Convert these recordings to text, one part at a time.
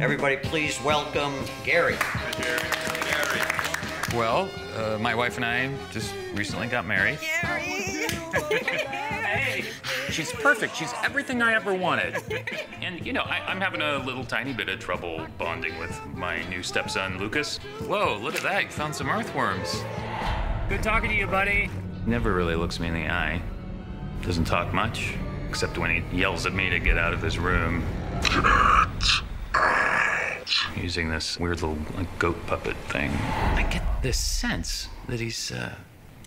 Everybody, please welcome Gary. Well, uh, my wife and I just recently got married. Hey, she's perfect. She's everything I ever wanted. And, you know, I, I'm having a little tiny bit of trouble bonding with my new stepson, Lucas. Whoa, look at that. You found some earthworms. Good talking to you, buddy. Never really looks me in the eye. Doesn't talk much, except when he yells at me to get out of his room. Using this weird little like, goat puppet thing. I get this sense that he's, uh,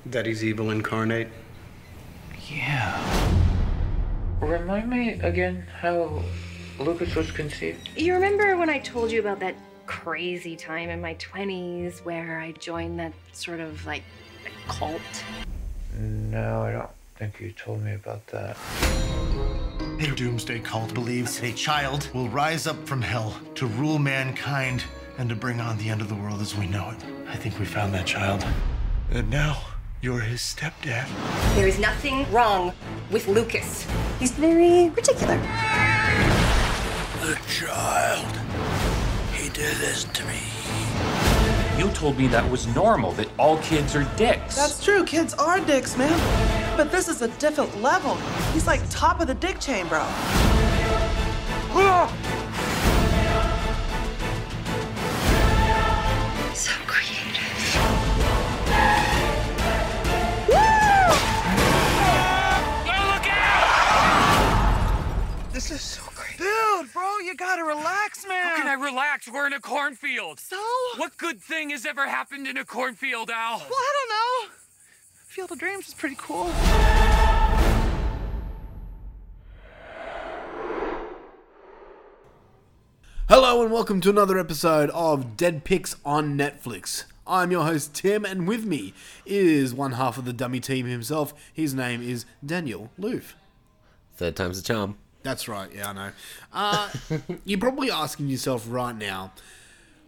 That he's evil incarnate. yeah. Remind me again how Lucas was conceived? You remember when I told you about that crazy time in my 20s where I joined that sort of like cult? No, I don't think you told me about that. A doomsday cult believes a child will rise up from hell to rule mankind and to bring on the end of the world as we know it. I think we found that child. And now you're his stepdad. There is nothing wrong with Lucas. He's very particular. The child. He did this to me. You told me that was normal, that all kids are dicks. That's true, kids are dicks, man. But this is a different level. He's like top of the dick chain, bro. So creative. This is so great. Bro, you gotta relax, man. How can I relax? We're in a cornfield. So? What good thing has ever happened in a cornfield, Al? Well, I don't know. Field of Dreams is pretty cool. Hello and welcome to another episode of Dead Picks on Netflix. I'm your host Tim, and with me is one half of the dummy team himself. His name is Daniel Loof. Third time's the charm. That's right, yeah, I know. Uh, you're probably asking yourself right now,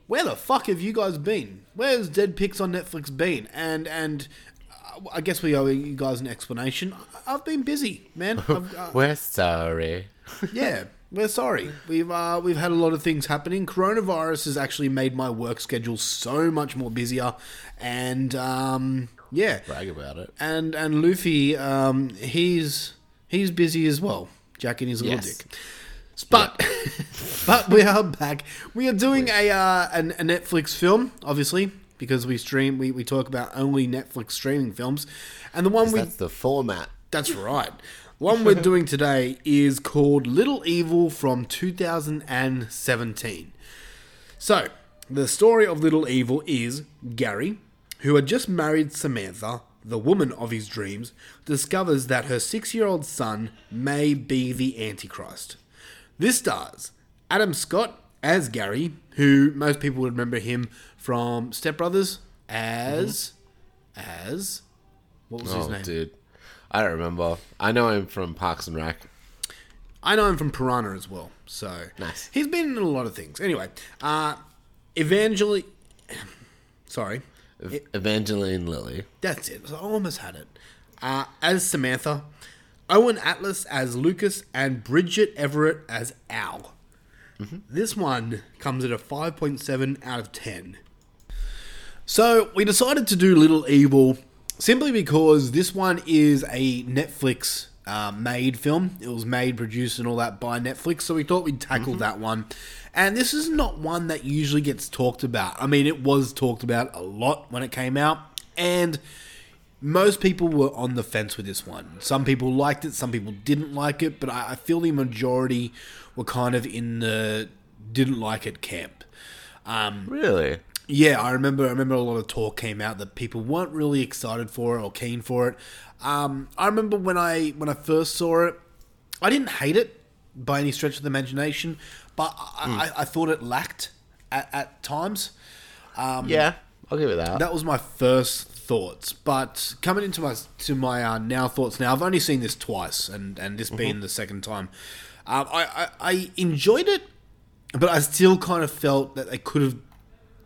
where the fuck have you guys been? Where's Dead Picks on Netflix been? And and uh, I guess we owe you guys an explanation. I've been busy, man. I've, uh, We're sorry. yeah, we're sorry. We've uh, we've had a lot of things happening. Coronavirus has actually made my work schedule so much more busier, and um, yeah, Brag about it. and and Luffy, um, he's he's busy as well, jacking his little Yes. dick. But but we are back. We are doing a uh, an, a Netflix film, obviously, because we stream. We, we talk about only Netflix streaming films, and the one we That's the format. that's right. One we're doing today is called Little Evil from 2017. So, the story of Little Evil is Gary, who had just married Samantha, the woman of his dreams, discovers that her six year old son may be the Antichrist. This stars Adam Scott as Gary, who most people would remember him from Step Brothers as. as. What was his Oh, name? dude. I don't remember. I know him from Parks and Rec. I know him from Piranha as well. So Nice. He's been in a lot of things. Anyway, uh, Evangeli. Sorry, Ev- Evangeline Lilly. that's it. I almost had it. Uh, as Samantha, Owen Atlas as Lucas, and Bridget Everett as Al. This one comes at a 5.7 out of 10. So we decided to do Little Evil simply because this one is a Netflix uh, made film. It was made, produced, and all that by Netflix. So we thought we'd tackle that one. And this is not one that usually gets talked about. I mean, it was talked about a lot when it came out, and most people were on the fence with this one. Some people liked it, some people didn't like it, but I, I feel the majority were kind of in the didn't like it camp. Um, Really? yeah, I remember. I remember a lot of talk came out that people weren't really excited for it or keen for it. Um, I remember when I when I first saw it, I didn't hate it by any stretch of the imagination, but I, I, I thought it lacked at, at times. Um, Yeah, I'll give it that. that was my first thoughts. But coming into my to my uh, now thoughts now, I've only seen this twice, and and this being the second time, um, I, I I enjoyed it, but I still kind of felt that they could have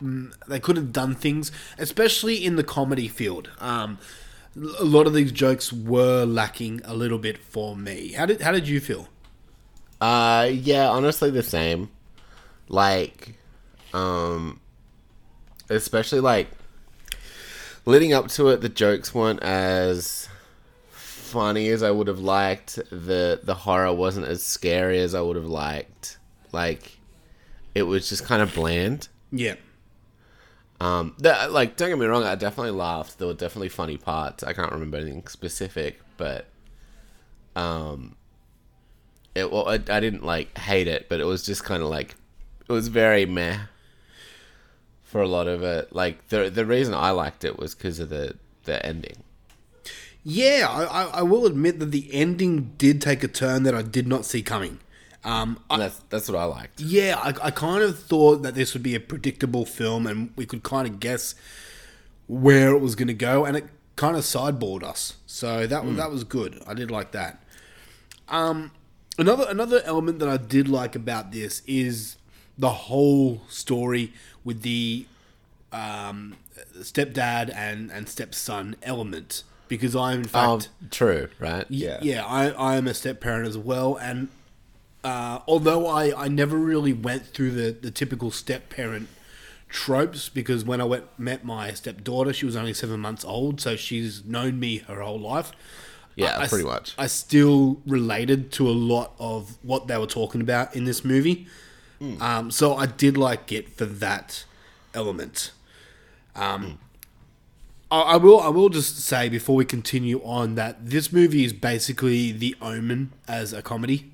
mm, they could have done things, especially in the comedy field. Um, a lot of these jokes were lacking a little bit for me. How did how did you feel? Uh, yeah, honestly, the same. Like, um, especially like leading up to it, the jokes weren't as funny as I would have liked. The the horror wasn't as scary as I would have liked. Like, it was just kind of bland. Yeah. Um, that, like, don't get me wrong, I definitely laughed. There were definitely funny parts. I can't remember anything specific, but um, it well, I, I didn't like hate it, but it was just kind of like it was very meh for a lot of it. Like the the reason I liked it was because of the the ending. Yeah, I, I, I will admit that the ending did take a turn that I did not see coming. Um, I, that's that's what I liked. Yeah, I, I kind of thought that this would be a predictable film, and we could kind of guess where it was going to go, and it kind of sideboarded us. So that was Mm. that was good. I did like that. Um, another another element that I did like about this is the whole story with the um, stepdad and and stepson element because I'm in fact Um, true, right? yeah, yeah. I, I am a step parent as well, and uh, although I, I never really went through the, the typical step parent tropes because when I went met my stepdaughter, she was only seven months old, so she's known me her whole life. Yeah, I- I pretty much. I still related to a lot of what they were talking about in this movie, Hmm. um, so I did like it for that element. Um, I, I will. I will just say before we continue on that this movie is basically The Omen as a comedy.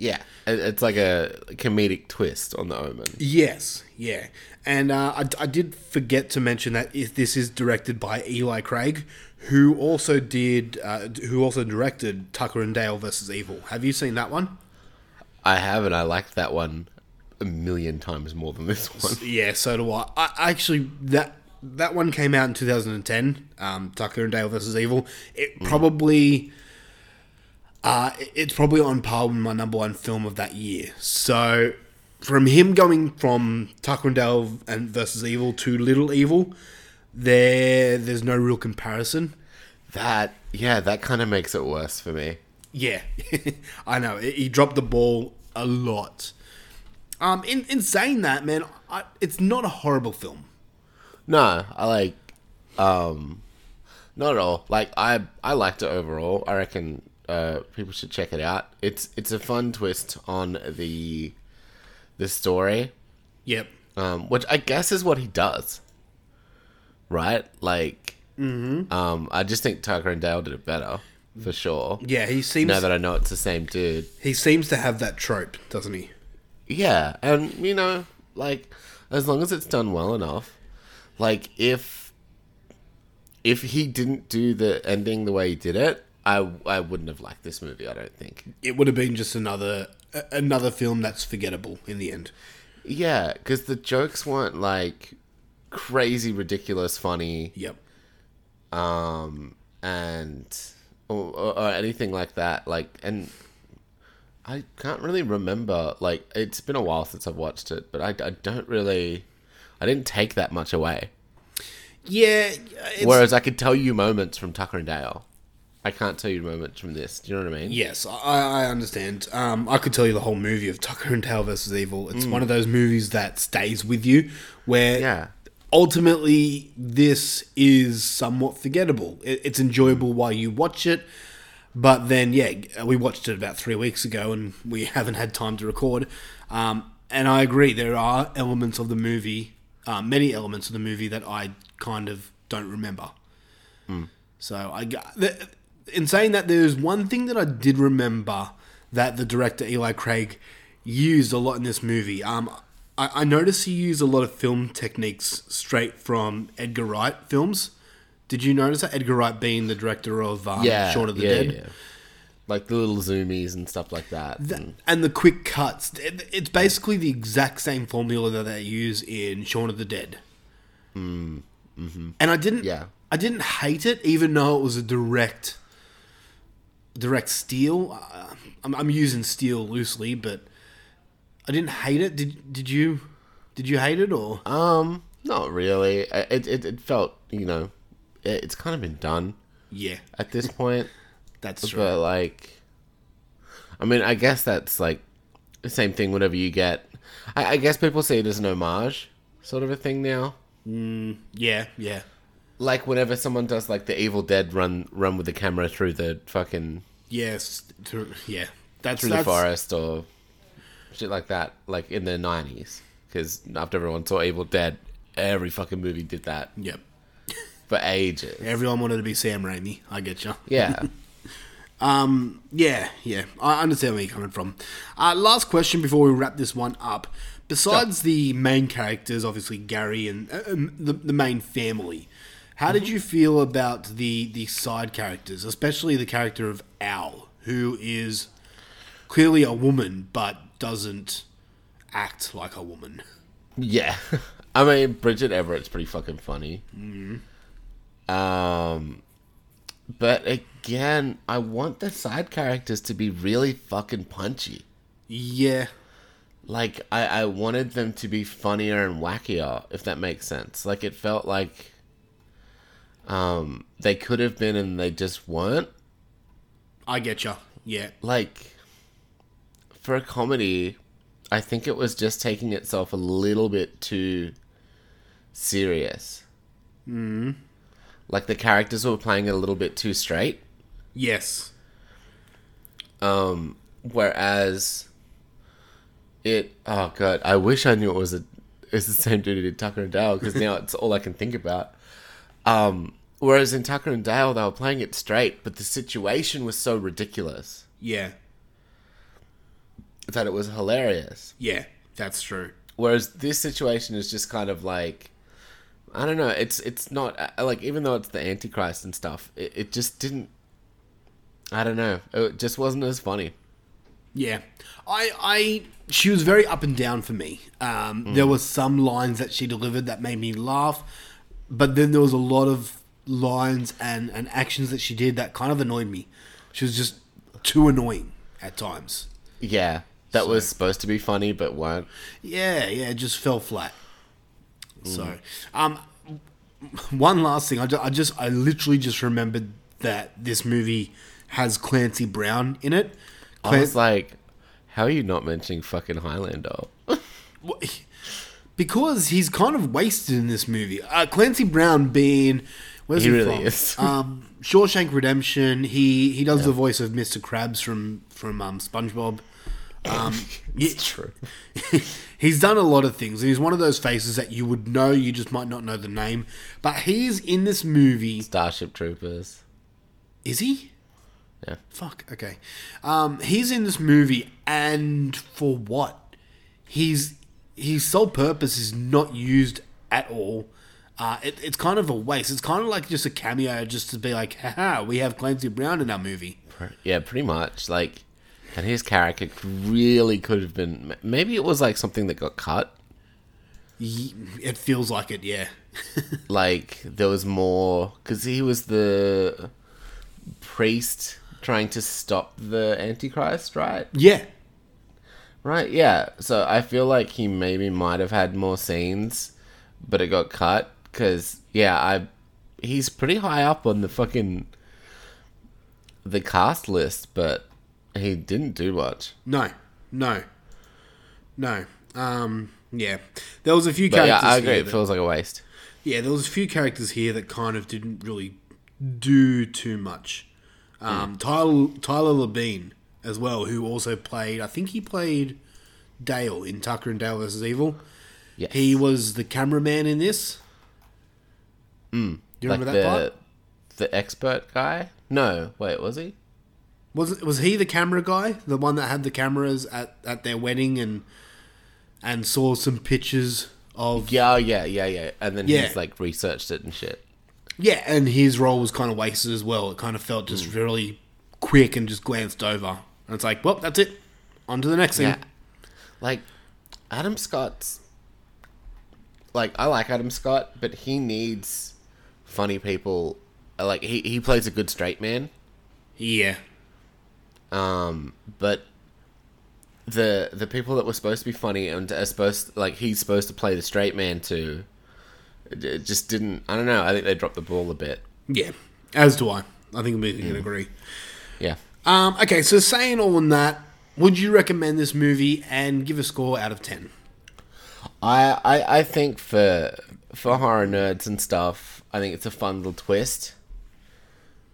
Yeah, it's like a comedic twist on the Omen. Yes, yeah, and uh, I, I did forget to mention that if this is directed by Eli Craig, who also did, uh, who also directed Tucker and Dale versus Evil. Have you seen that one? I have, and I liked that one a million times more than this one. Yeah, so do I. I I actually that that one came out in 2010. Um, Tucker and Dale versus Evil. It probably. Uh, it's probably on par with my number one film of that year. So, from him going from Tucker and Dale and versus Evil to Little Evil, there there's no real comparison. That yeah, that kind of makes it worse for me. Yeah, I know he dropped the ball a lot. Um, in in saying that, man, I, it's not a horrible film. No, I like, um, not at all. Like I, I liked it overall. I reckon uh, people should check it out. It's it's a fun twist on the the story. Yep. Um, which I guess is what he does, right? Like, Mhm. um, I just think Tucker and Dale did it better for sure. Yeah, he seems- now that I know it's the same dude. He seems to have that trope, doesn't he? Yeah, and you know, like as long as it's done well enough, like if if he didn't do the ending the way he did it, I I wouldn't have liked this movie. I don't think. It would have been just another another film that's forgettable in the end. Yeah, because the jokes weren't like crazy, ridiculous, funny. Yep. Um, and or, or, or anything like that. Like, and I can't really remember. Like, it's been a while since I've watched it, but I, I don't really. I didn't take that much away. Yeah. It's, Whereas I could tell you moments from Tucker and Dale. I can't tell you moments from this. Do you know what I mean? Yes, I, I understand. Um, I could tell you the whole movie of Tucker and Dale versus Evil. It's Mm. one of those movies that stays with you, where Yeah. ultimately this is somewhat forgettable. It, it's enjoyable while you watch it, but then yeah, we watched it about three weeks ago and we haven't had time to record. Um, and I agree, there are elements of the movie, uh, many elements of the movie that I kind of don't remember. So I got the, in saying that there's one thing that I did remember that the director Eli Craig used a lot in this movie. Um, I, I noticed he used a lot of film techniques straight from Edgar Wright films. Did you notice that Edgar Wright being the director of um, yeah. Shaun of the yeah, Dead? yeah. Like the little zoomies and stuff like that. and- And the quick cuts. It- It's basically the exact same formula that they use in Shaun of the Dead. Mm, hmm And I didn't. Yeah. I didn't hate it, even though it was a direct, direct steal. Uh, I'm, I'm using steal loosely, but I didn't hate it. Did Did you? Did you hate it or? Um, not really. It it, it felt you know, it, it's kind of been done. Yeah. At this point, That's but true. like, I mean, I guess that's like the same thing. Whenever you get, I, I guess people see it as an homage, sort of a thing now. Mm, yeah, yeah. Like whenever someone does like the Evil Dead run run with the camera through the fucking Yes, through, yeah. That's through that's, the forest or shit like that, like in the nineties. Because after everyone saw Evil Dead, every fucking movie did that Yep. for ages. Everyone wanted to be Sam Raimi. I get you. Yeah. Um. Yeah. Yeah. I understand where you're coming from. Uh, last question before we wrap this one up. Besides the main characters, obviously Gary and uh, um, the the main family, how did you feel about the the side characters, especially the character of Al, who is clearly a woman but doesn't act like a woman? Yeah, I mean Bridget Everett's pretty fucking funny. Um, but again, I want the side characters to be really fucking punchy. Yeah. Like I, I wanted them to be funnier and wackier, if that makes sense. Like it felt like um they could have been and they just weren't. I get you. Yeah. Like for a comedy, I think it was just taking itself a little bit too serious. Mm. Like the characters were playing it a little bit too straight. Yes. Um, whereas it, oh god, I wish I knew it was a, it's the same dude who did Tucker and Dale because now it's all I can think about. Um, whereas in Tucker and Dale they were playing it straight, but the situation was so ridiculous Yeah. that it was hilarious. Yeah. That's true. Whereas this situation is just kind of like, I don't know. It's it's not uh, like even though it's the Antichrist and stuff, it, it just didn't. I don't know. It just wasn't as funny. Yeah, I, I, she was very up and down for me. Um, There were some lines that she delivered that made me laugh, but then there was a lot of lines and, and actions that she did that kind of annoyed me. She was just too annoying at times. Yeah, that was supposed to be funny, but weren't. Yeah, yeah, it just fell flat. So, um, one last thing, I just, I just, I literally just remembered that this movie has Clancy Brown in it. I was like, how are you not mentioning fucking Highlander? because he's kind of wasted in this movie. Uh, Clancy Brown being where's He he, really from? is. um, Shawshank Redemption. He he does the voice of Mr. Krabs from from um, SpongeBob. Um, it's true. he's done a lot of things, and he's one of those faces that you would know, you just might not know the name. But he's in this movie. Starship Troopers. Is he? Yeah. Fuck. Okay. Um, he's in this movie, and for what? He's his sole purpose is not used at all. Uh, it, it's kind of a waste. It's kind of like just a cameo, just to be like, haha, we have Clancy Brown in our movie. Yeah, pretty much. Like, and his character really could have been. Maybe it was like something that got cut. It feels like it, yeah. like there was more because he was the priest trying to stop the antichrist right Yeah. Right yeah so i feel like he maybe might have had more scenes but it got cut because yeah i he's pretty high up on the fucking the cast list but he didn't do much No, no, no. Um, yeah, there was a few but characters. yeah i agree it that- feels like a waste Yeah, there was a few characters here that kind of didn't really do too much. Um, Tyler Tyler Labine as well, who also played. I think he played Dale in Tucker and Dale versus Evil. Yes. He was the cameraman in this. mm. Do you like remember the that part? the expert guy no wait was he Was was he the camera guy, the one that had the cameras at, at their wedding and and saw some pictures of Yeah, yeah, yeah, yeah. And then Yeah. he's like researched it and shit. Yeah, and his role was kind of wasted as well. It kind of felt Mm. just really quick and just glanced over. And it's like, well, that's it. On to the next thing. Yeah. Like Adam Scott's like I like Adam Scott, but he needs funny people. Like he he plays a good straight man. Yeah. Um, but the the people that were supposed to be funny and are supposed like he's supposed to play the straight man too. Just didn't. I don't know. I think they dropped the ball a bit. Yeah. As do I. I think we can Mm. agree. Yeah. Um, okay, so saying all in that, would you recommend this movie and give a score out of 10? I, I I think for for horror nerds and stuff, I think it's a fun little twist.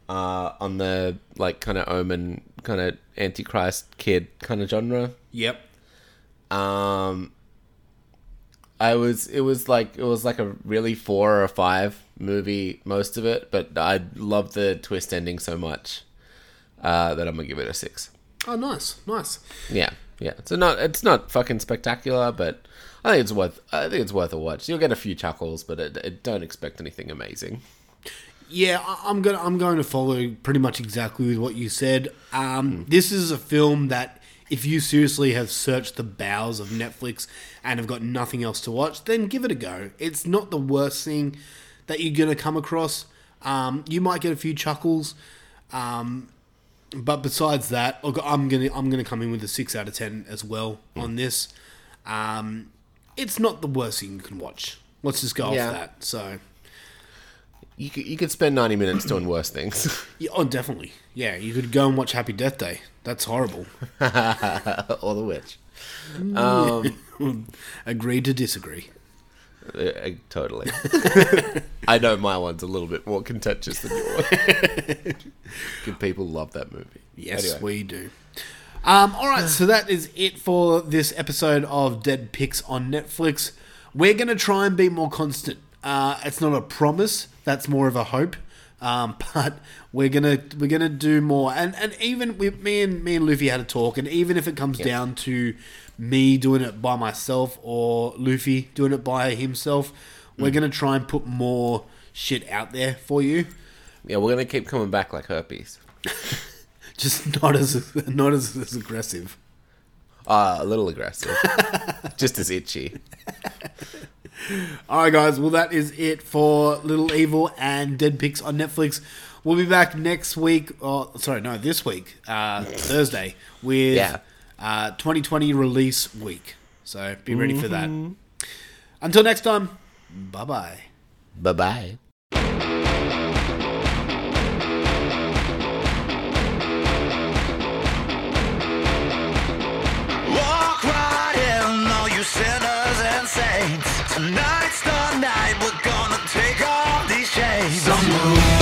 Uh, on the like kind of omen, kind of antichrist kid kind of genre. Yep. Um, I was it was like it was like a really four or five movie most of it, but I love the twist ending so much uh, that I'm gonna give it a six. Oh, nice, nice. Yeah, yeah. So not it's not fucking spectacular, but I think it's worth I think it's worth a watch. You'll get a few chuckles, but it, it, don't expect anything amazing. Yeah, I'm gonna I'm going to follow pretty much exactly with what you said. Um, This is a film that if you seriously have searched the bowels of Netflix and have got nothing else to watch, then give it a go. It's not the worst thing that you're gonna come across. Um, you might get a few chuckles, um, but besides that, look, I'm gonna I'm gonna come in with a six out of ten as well on this. Um, it's not the worst thing you can watch. Let's just go Yeah. off that. So. You could, you could spend ninety minutes doing worse things. Yeah, oh, definitely. Yeah, you could go and watch Happy Death Day. That's horrible. or the witch. Um, Agree to disagree. Uh, uh, totally. I know my one's a little bit more contentious than yours. Good people love that movie. Yes, Anyway. we do. Um, all right, so that is it for this episode of Dead Picks on Netflix. We're going to try and be more constant. Uh, it's not a promise; that's more of a hope. Um, but we're gonna we're gonna do more, and and even we, me and me and Luffy had a talk, and even if it comes down to me doing it by myself or Luffy doing it by himself, we're Mm. gonna try and put more shit out there for you. Yeah, we're gonna keep coming back like herpes. Just not as not as, as aggressive. Uh, a little aggressive. Just as itchy. All right, guys. Well, that is it for Little Evil and Dead Pics on Netflix. We'll be back next week. Oh, sorry, no, this week, uh, Thursday, with Yeah. Uh, 2020 release week. So be ready for that. Mhm. Until next time, bye bye. Bye bye. Walk right in, all you sinners and saints. Tonight's the night we're gonna take off these chains.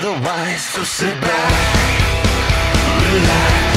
The wise. So sit back, relax,